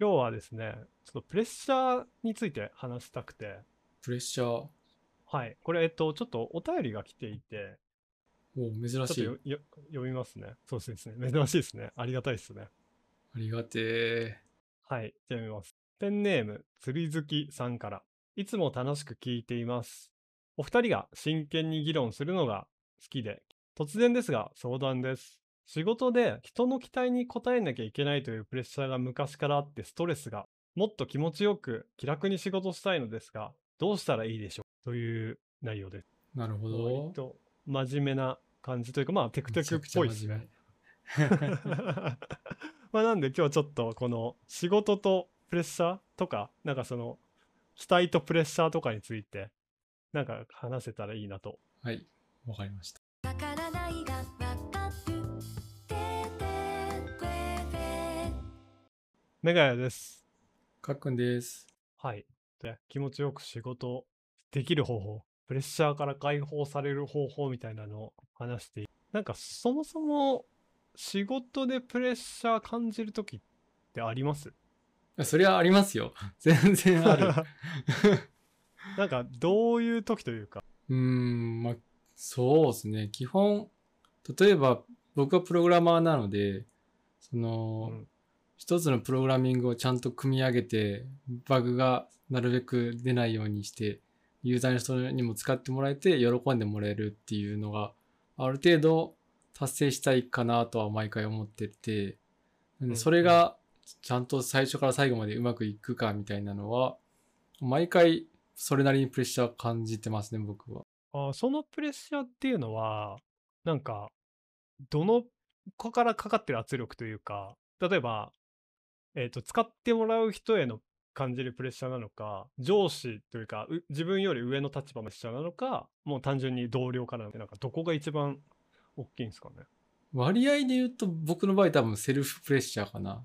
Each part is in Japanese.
今日はですね、ちょっとプレッシャーについて話したくて、プレッシャー。おはい。これ、えっと、ちょっとお便りが来ていて、珍ちょっとしい。読みますね。そうですね。珍しいですね。ありがたいですね。ありがてえ。はい。じゃあ読みます。ペンネーム、釣り好きさんから。いつも楽しく聞いています。お二人が真剣に議論するのが好きで、突然ですが相談です。仕事で人の期待に応えなきゃいけないというプレッシャーが昔からあってストレスが、もっと気持ちよく気楽に仕事したいのですが、どうしたらいいでしょう？という内容です。なるほど割。と真面目な感じというか、まあ、テクテクっぽいですね。まあなんで今日はちょっとこの仕事とプレッシャーとかなんかその期待とプレッシャーとかについてなんか話せたらいいなとはい。わかりました。メガヤですかっくんです。はいで気持ちよく仕事できる方法プレッシャーから解放される方法みたいなのを話してなんかそもそも仕事でプレッシャー感じる時ってあります？そりゃありますよ。全然ある。なんかどういう時というか？うーん、まあ、そうですね。基本、例えば僕はプログラマーなので、その、うん一つのプログラミングをちゃんと組み上げて、バグがなるべく出ないようにして、ユーザーの人にも使ってもらえて喜んでもらえるっていうのが、ある程度達成したいかなとは毎回思ってて、それがちゃんと最初から最後までうまくいくかみたいなのは、毎回それなりにプレッシャー感じてますね、僕は。あーそのプレッシャーっていうのは、なんか、どの子からかかってる圧力というか、例えば、えっ、と、使ってもらう人への感じるプレッシャーなのか、上司というか、う自分より上の立場のプレッシャーなのか、もう単純に同僚からなんかどこが一番大きいんですかね？割合で言うと僕の場合多分セルフプレッシャーかな。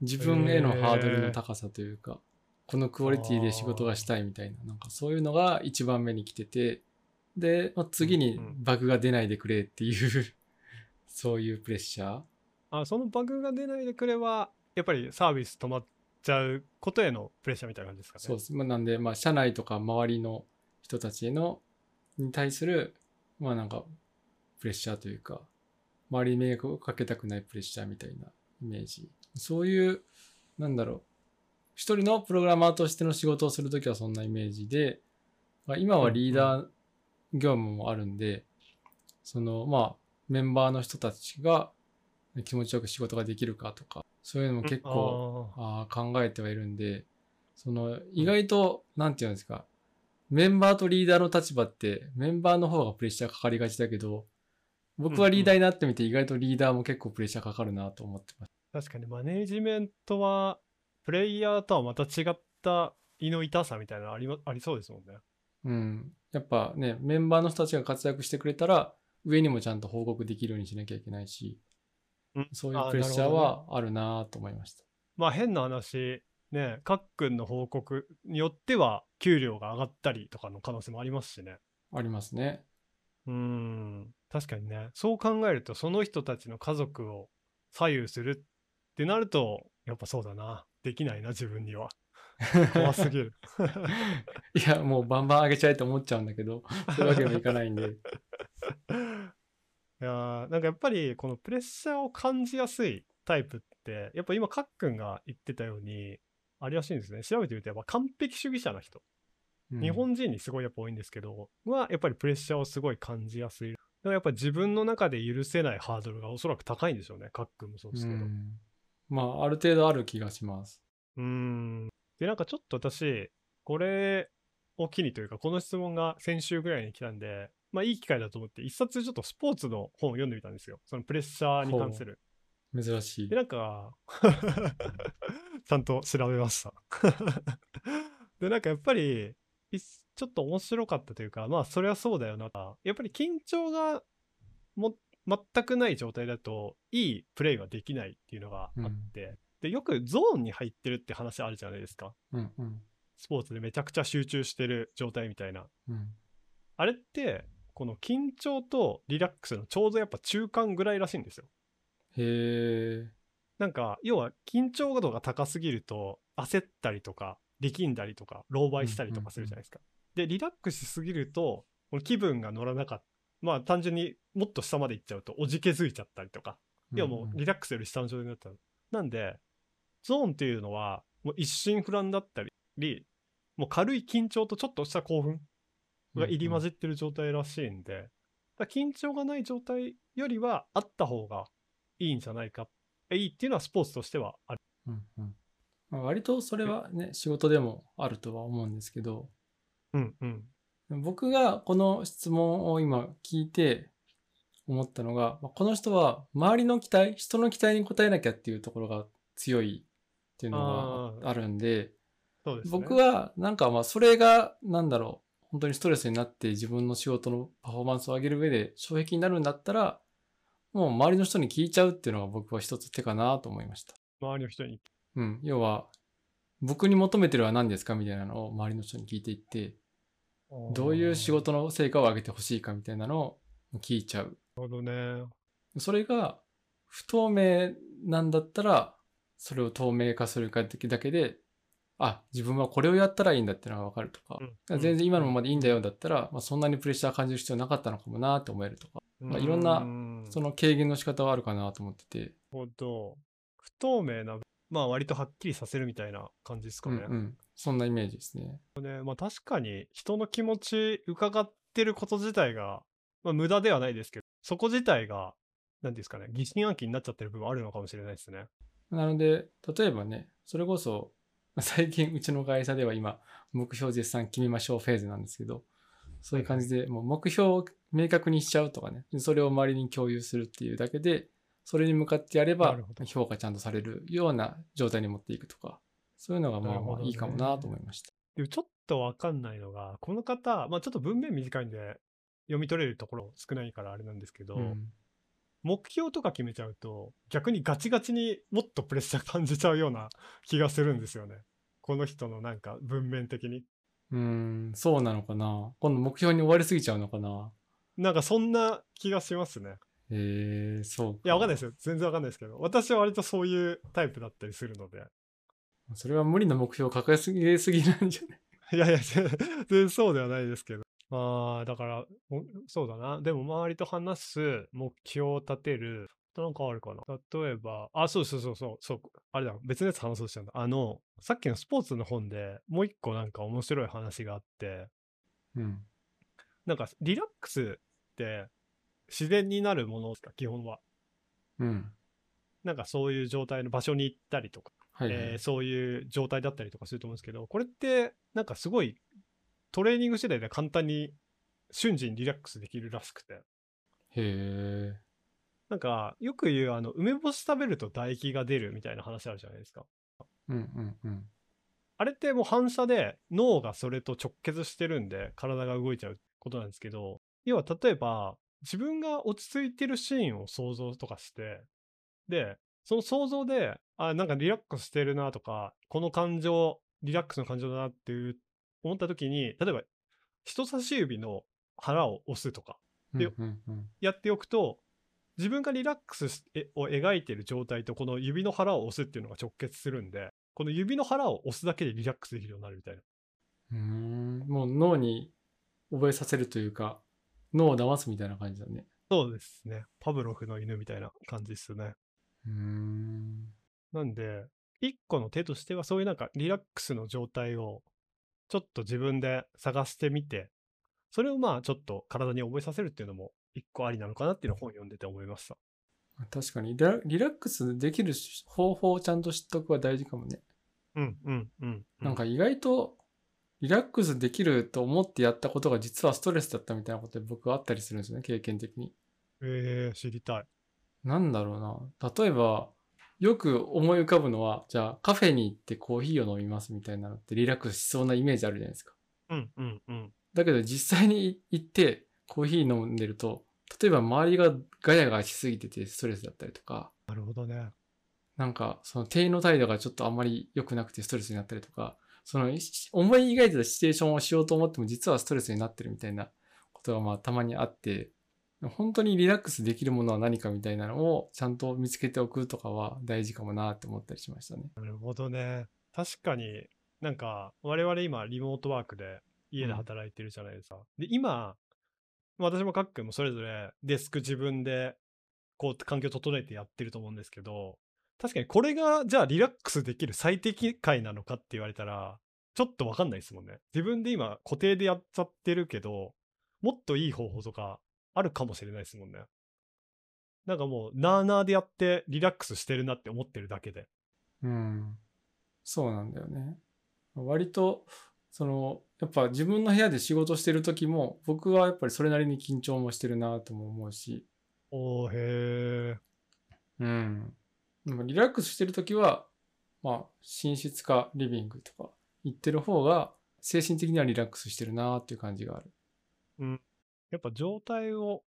自分へのハードルの高さというか、このクオリティで仕事がしたいみたいな、なんかそういうのが一番目に来てて、で、まあ次にバグが出ないでくれっていう、そういうプレッシャー。あそのバグが出ないでくれば、やっぱりサービス止まっちゃうことへのプレッシャーみたいな感じですかね。そうです。まあ、なんで、まあ社内とか周りの人たちの、に対する、まあなんか、プレッシャーというか、周りに迷惑をかけたくないプレッシャーみたいなイメージ。そういう、なんだろう。一人のプログラマーとしての仕事をするときはそんなイメージで、まあ今はリーダー業務もあるんで、その、まあ、メンバーの人たちが気持ちよく仕事ができるかとか、そういうのも結構、あーあー考えてはいるんで、その意外と、なんていうんですか、メンバーとリーダーの立場って、メンバーの方がプレッシャーかかりがちだけど、僕はリーダーになってみて意外とリーダーも結構プレッシャーかかるなと思ってます。確かにマネージメントはプレイヤーとはまた違った胃の痛さみたいなのあり,、ま、ありそうですもんね。うん。やっぱね、メンバーの人たちが活躍してくれたら、上にもちゃんと報告できるようにしなきゃいけないし、うんそういうプレッシャーはあるなと思いました。まあ変な話、ね、かっくんの報告によっては給料が上がったりとかの可能性もありますしね。ありますね。うーん、確かにね。そう考えるとその人たちの家族を左右するってなると、やっぱそうだな。できないな、自分には。怖すぎる。いや、もうバンバン上げちゃえと思っちゃうんだけど、そういうわけにもいかないんで。いやーなんかやっぱりこのプレッシャーを感じやすいタイプってやっぱ今かっくんが言ってたようにありらしいんですね。調べてみるとやっぱ完璧主義者な人、うん。日本人にすごいやっぱ多いんですけどはやっぱりプレッシャーをすごい感じやすい。だからやっぱ自分の中で許せないハードルがおそらく高いんでしょうねかっくんもそうですけど。うん。まあ、ある程度ある気がします。うーん。でなんかちょっと私これを機にというかこの質問が先週ぐらいに来たんでまあいい機会だと思って一冊ちょっとスポーツの本を読んでみたんですよそのプレッシャーに関する珍しいで、。なんか、ちゃんと調べました。で、なんかやっぱり、いちょっと面白かったというか、まあ、それはそうだよな。やっぱり緊張がも全くない状態だと、いいプレイができないっていうのがあって、で、よくゾーンに入ってるって話あるじゃないですか。うんうんスポーツでめちゃくちゃ集中してる状態みたいな。うん。あれって、この緊張とリラックスのちょうどやっぱ中間ぐらいらしいんですよ。へえ。なんか、要は緊張度が高すぎると、焦ったりとか、力んだりとか、狼狽したりとかするじゃないですか。で、リラックスしすぎると、この気分が乗らなかった。まあ、単純にもっと下まで行っちゃうと、おじけづいちゃったりとか、いやもうリラックスより下の状態になった。なんで、ゾーンっていうのは、もう一心不乱だったり、もう軽い緊張とちょっとした興奮が入り混じってる状態らしいんで、だから緊張がない状態よりはあった方がいいんじゃないか。いいっていうのはスポーツとしてはある。うんうんまあ割とそれはね、仕事でもあるとは思うんですけど、うんうん。僕がこの質問を今聞いて思ったのが、まあこの人は周りの期待、人の期待に応えなきゃっていうところが強いっていうのあがあるんで、そうですね。僕はなんかまあそれがなんだろう、本当にストレスになって自分の仕事のパフォーマンスを上げる上で障壁になるんだったら、もう周りの人に聞いちゃうっていうのが僕は一つ手かなと思いました。周りの人に。うん。要は、僕に求めてるは何ですかみたいなのを周りの人に聞いていって、どういう仕事の成果を上げてほしいかみたいなのを聞いちゃう。なるほどね。それが不透明なんだったら、それを透明化するかだけで、あ、自分はこれをやったらいいんだっていうのが分かるとか、うん全然今のままでいいんだよだったら、まあ、そんなにプレッシャー感じる必要なかったのかもなって思えるとか、まあいろんななその軽減の仕方はあるかなと思ってて、なるほど。不透明な、まあ割とはっきりさせるみたいな感じですかね。うんうん。そんなイメージですね。ねまあ確かに人の気持ち伺ってること自体が、まあ無駄ではないですけど、そこ自体が、なんていうんですかね、疑心暗鬼になっちゃってる部分あるのかもしれないですね。なので、例えばね、それこそ、最近うちの会社では今、目標絶賛決めましょうフェーズなんですけど、そういう感じで、もう目標を明確にしちゃうとかね、それを周りに共有するっていうだけで、それに向かってやれば評価ちゃんとされるような状態に持っていくとか、そういうのがまあまあいいかもなと思いました。でもちょっとわかんないのが、この方、まあちょっと文面短いんで、読み取れるところ少ないからあれなんですけど、うん目標とか決めちゃうと、逆にガチガチにもっとプレッシャー感じちゃうような 気がするんですよね。この人のなんか文面的に。うーん、そうなのかな今度目標に追われすぎちゃうのかななんかそんな気がしますね。へえそうか。いや、わかんないですよ。全然わかんないですけど。私は割とそういうタイプだったりするので。それは無理な目標を掲げすぎすぎなんじゃない？いやいや、全然そうではないですけど。まあ、だから、おそうだな。でも、周りと話す、目標を立てる、なんかあるかな。例えば、あ、そうそうそうそう、そう、あれだ、別のやつ話そうとしたんだ。あの、さっきのスポーツの本でもう一個なんか面白い話があって、うん。なんかリラックスって自然になるものですか、基本は。うん。なんかそういう状態の場所に行ったりとか、はい、はいえーそういう状態だったりとかすると思うんですけど、これってなんかすごいトレーニング次第で簡単に瞬時にリラックスできるらしくて。へえ。なんかよく言うあの梅干し食べると唾液が出るみたいな話あるじゃないですか。うんうんうん。あれってもう反射で脳がそれと直結してるんで体が動いちゃうことなんですけど、要は例えば自分が落ち着いてるシーンを想像とかして、で、その想像で、あ、なんかリラックスしてるなとか、この感情、リラックスの感情だなっていう思った時に、例えば人差し指の腹を押すとかでやっておくと、自分がリラックスを描いている状態とこの指の腹を押すっていうのが直結するんで、この指の腹を押すだけでリラックスできるようになるみたいな。うーんもう脳に覚えさせるというか、脳を騙すみたいな感じだね。そうですね。パブロフの犬みたいな感じですね。うーん。なんで、一個の手としてはそういうなんかリラックスの状態をちょっと自分で探してみて、それをまあちょっと体に覚えさせるっていうのも一個ありなのかなっていうのを本読んでて思いました。確かにリラ、リラックスできる方法をちゃんと知っとくは大事かもね。うんうんうん。なんか意外と、リラックスできると思ってやったことが実はストレスだったみたいなことで僕はあったりするんですよね、経験的に。えー、知りたい。なんだろうな。例えば、よく思い浮かぶのは、じゃあカフェに行ってコーヒーを飲みますみたいなのってリラックスしそうなイメージあるじゃないですか。うんうんうん。だけど実際に行ってコーヒー飲んでると、例えば周りがガヤガヤしすぎててストレスだったりとか、なるほどね。なんかその店員の態度がちょっとあんまり良くなくてストレスになったりとか、そのし思い描いてたシチュエーションをしようと思っても実はストレスになってるみたいなことがまあたまにあって、本当にリラックスできるものは何かみたいなのをちゃんと見つけておくとかは大事かもなって思ったりしましたね。なるほどね。確かになんか我々今リモートワークで家で働いてるじゃないですか。で、今、私もかっくんもそれぞれデスク自分でこう環境整えてやってると思うんですけど、確かにこれがじゃあリラックスできる最適解なのかって言われたら、ちょっとわかんないですもんね。自分で今固定でやっちゃってるけど、もっといい方法とかあるかもしれないですもんね。なんかもう、なーなーでやってリラックスしてるなって思ってるだけで。うん。そうなんだよね。割と、その、やっぱ自分の部屋で仕事してる時も、僕はやっぱりそれなりに緊張もしてるなとも思うし、おーへー。うん。でもリラックスしてる時は、まあ、寝室かリビングとか行ってる方が、精神的にはリラックスしてるなっていう感じがある。うん。やっぱ状態を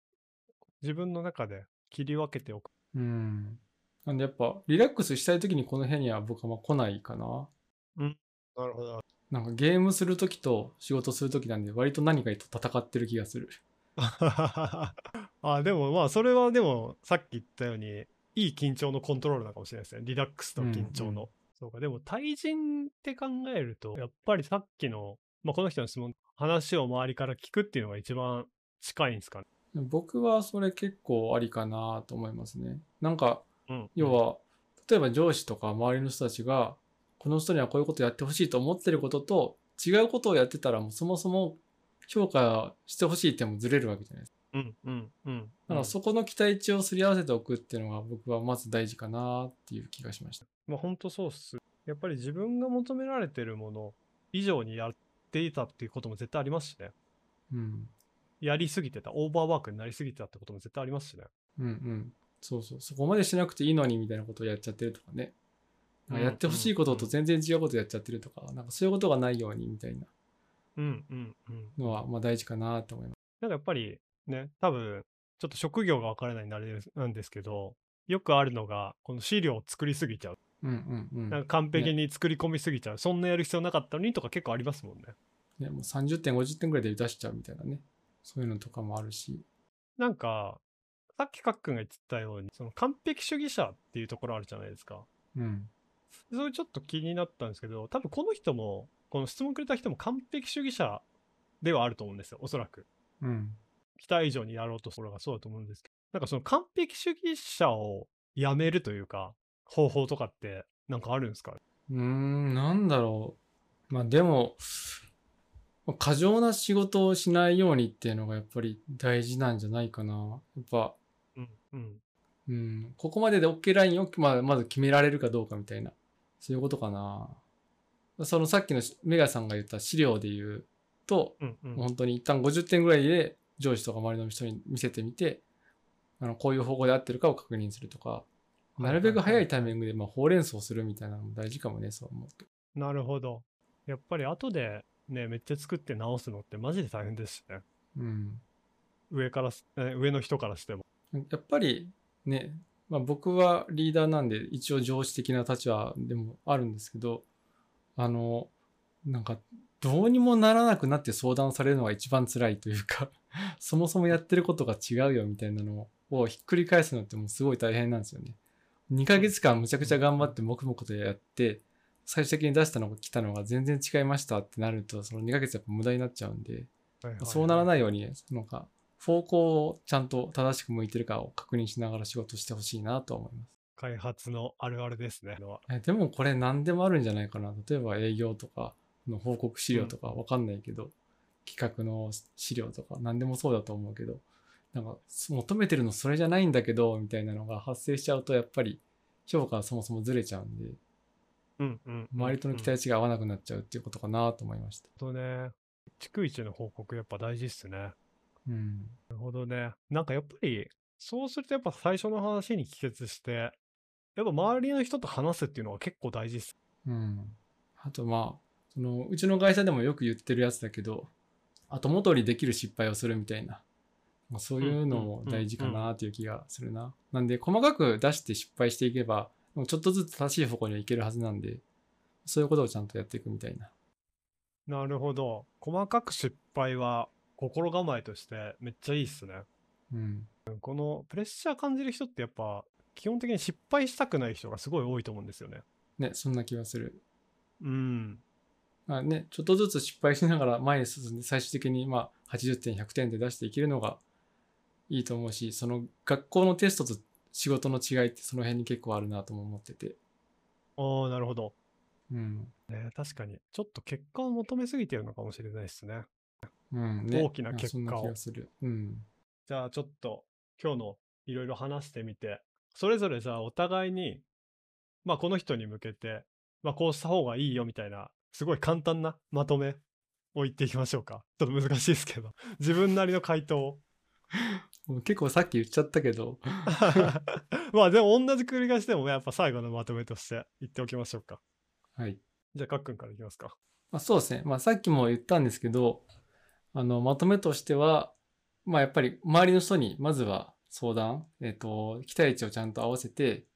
自分の中で切り分けておく。うん。なんでやっぱ、リラックスしたい時にこの部屋には僕はまあ来ないかな。なるほど。なんかゲームする時と仕事する時なんで、割と何かと戦ってる気がする。あ、でもまあ、それはでも、さっき言ったように、いい緊張のコントロールなのかもしれないですね。リラックスと緊張の。うんうんそうか、でも対人って考えると、やっぱりさっきの、まあ、この人の質問、話を周りから聞くっていうのが一番近いんですかね？僕はそれ結構ありかなと思いますね。なんか、うん。要は、例えば上司とか周りの人たちが、この人にはこういうことやってほしいと思ってることと、違うことをやってたらもうそもそも評価してほしいってもずれるわけじゃないですか。うん、うん、うん。だからそこの期待値をすり合わせておくっていうのが僕はまず大事かなっていう気がしました。まあ本当そうっす。やっぱり自分が求められてるもの以上にやっていたっていうことも絶対ありますしね。うん。やりすぎてた、オーバーワークになりすぎてたってことも絶対ありますしね。うんうん。そうそう。そこまでしなくていいのにみたいなことをやっちゃってるとかね。なんかやってほしいことと全然違うことやっちゃってるとか、なんかそういうことがないようにみたいなうんうんうん。のはまあ大事かなと思います。なんかやっぱりね、多分、ちょっと職業が分からないんであれなんですけど、よくあるのが、この資料を作りすぎちゃう。うんうんうん。なんか完璧に作り込みすぎちゃう。そんなやる必要なかったのにとか結構ありますもんね。ね、もう30点、50点ぐらいで出しちゃうみたいなね。そういうのとかもあるし。なんか、さっきかっくんが言ってたように、その完璧主義者っていうところあるじゃないですか。うん。それちょっと気になったんですけど、多分この人も、この質問くれた人も完璧主義者ではあると思うんですよ、おそらく。うん。期待以上にやろうとするのがそうだと思うんですけど、なんかその完璧主義者をやめるというか、方法とかってなんかあるんですか？うーん、なんだろう。まあでも、まあ過剰な仕事をしないようにっていうのがやっぱり大事なんじゃないかな。やっぱ、うん、うん。うん、ここまでで OK ラインを、まあ、まず決められるかどうかみたいな。そういうことかな。そのさっきのメガさんが言った資料で言うと、うん、うん。本当に一旦50点ぐらいで上司とか周りの人に見せてみて、あのこういう方向で合ってるかを確認するとか、なるべく早いタイミングでまあほうれん草するみたいなのも大事かもね、そう思うと。なるほど。やっぱり後でね、めっちゃ作って直すのってマジで大変ですしね。うん。上から上の人からしても。やっぱりね、まあ、僕はリーダーなんで一応上司的な立場でもあるんですけど、あの、なんかどうにもならなくなって相談されるのが一番辛いというか、そもそもやってることが違うよみたいなのをひっくり返すのってもうすごい大変なんですよね。2ヶ月間むちゃくちゃ頑張って黙々とやって、最終的に出したのが来たのが全然違いましたってなると、その2ヶ月やっぱ無駄になっちゃうんで、そうならい。ないように、なんか、方向をちゃんと正しく向いてるかを確認しながら仕事してほしいなと思います。開発のあるあるですね。えでもこれ何でもあるんじゃないかな。例えば営業とかの報告資料とかわかんないけど、企画の資料とか何でもそうだと思うけど、なんか求めてるのそれじゃないんだけど、みたいなのが発生しちゃうとやっぱり評価がそもそもずれちゃうんで、うんうん。周りとの期待値が合わなくなっちゃうっていうことかなと思いました。とね、逐一の報告やっぱ大事っすね。うん。なるほどね。なんかやっぱり、そうするとやっぱ最初の話に帰結して、やっぱ周りの人と話すっていうのは結構大事っす。うん。あとまあ、その、うちの会社でもよく言ってるやつだけど、後戻りできる失敗をするみたいな。まあ、そういうのも大事かなっていう気がするな。なんで、細かく出して失敗していけば、もうちょっとずつ正しい方向にはいけるはずなんで、そういうことをちゃんとやっていくみたいな。なるほど。細かく失敗は心構えとしてめっちゃいいっすね。うん。このプレッシャー感じる人ってやっぱ基本的に失敗したくない人がすごい多いと思うんですよね。ね、そんな気がする。うん。まあね、ちょっとずつ失敗しながら前に進んで最終的にまあ80点、100点で出していけるのがいいと思うし、その学校のテストと仕事の違いってその辺に結構あるなとも思ってて。ああ、なるほど。うん。ね、確かに。ちょっと結果を求めすぎてるのかもしれないですね。うん、ね。大きな結果をん。うん。じゃあちょっと今日のいろいろ話してみて、それぞれじゃあお互いに、まあこの人に向けて、まあこうした方がいいよみたいな、すごい簡単なまとめを言っていきましょうか。ちょっと難しいですけど、自分なりの回答を。結構さっき言っちゃったけど、まあでも同じ繰り返しでもやっぱ最後のまとめとして言っておきましょうか。はい。じゃあかっくんからいきますか。まあ、そうですね。まあ、さっきも言ったんですけど、あの、まとめとしては、まあ、やっぱり周りの人にまずは相談、えっ、と、期待値をちゃんと合わせて、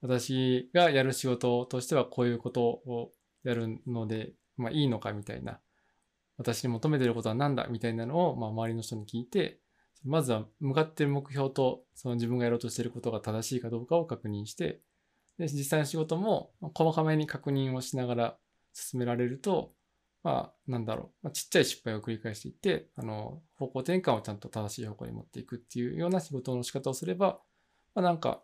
私がやる仕事としてはこういうことをやるので、まあ、いいのかみたいな、私に求めてることは何だみたいなのを、まあ、周りの人に聞いて、まずは向かってる目標と、その自分がやろうとしてることが正しいかどうかを確認して、で、実際の仕事も細かめに確認をしながら進められると、まあ、なんだろう、まあ、ちっちゃい失敗を繰り返していって、あの、方向転換をちゃんと正しい方向に持っていくっていうような仕事の仕方をすれば、まあ、なんか、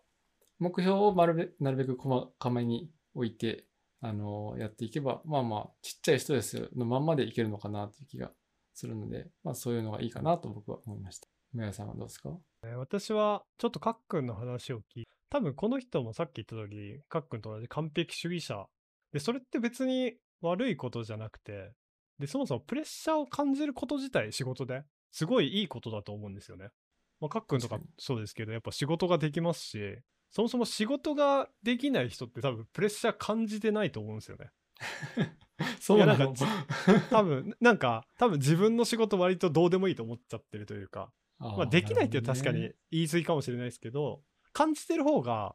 目標をまるべなるべく細かめに置いて、あの、やっていけば、まあまあ、ちっちゃいストレスのまんまでいけるのかなという気がするので、まあそういうのがいいかなと僕は思いました。宮さんはどうですか？えー私はちょっとかっくんの話を聞い多分この人もさっき言った通りかっくんと同じ完璧主義者でそれって別に悪いことじゃなくてでそもそもプレッシャーを感じること自体仕事ですごいいいことだと思うんですよね。まあ、かっくんとかそうですけどやっぱ仕事ができますしそもそも仕事ができない人って多分プレッシャー感じてないと思うんですよね。そうなんか多分なんか多分自分の仕事割とどうでもいいと思っちゃってるというかまあ、できないって確かに言い過ぎかもしれないですけど、感じてる方が、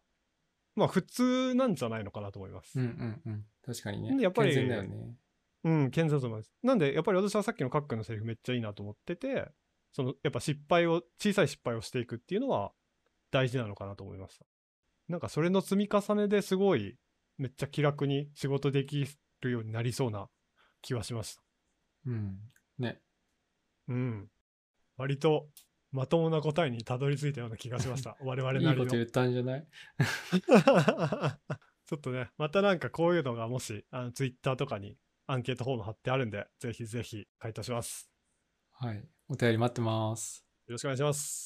まあ普通なんじゃないのかなと思います。うんうんうん。確かにね。やっぱり健全だよね。うん、健全だと思います。なんで、やっぱり私はさっきのカックンのセリフめっちゃいいなと思ってて、その、やっぱ失敗を、小さい失敗をしていくっていうのは大事なのかなと思いました。なんかそれの積み重ねですごい、めっちゃ気楽に仕事できるようになりそうな気はしました。うん。ね。うん。割と、まともな答えにたどり着いたような気がしました。我々いないりの。こと言ったんじゃない？ちょっとね、またなんかこういうのがもし、あの、ツイッターとかにアンケートフォーム貼ってあるんで、ぜひぜひ回答します。はい。お便り待ってます。よろしくお願いします。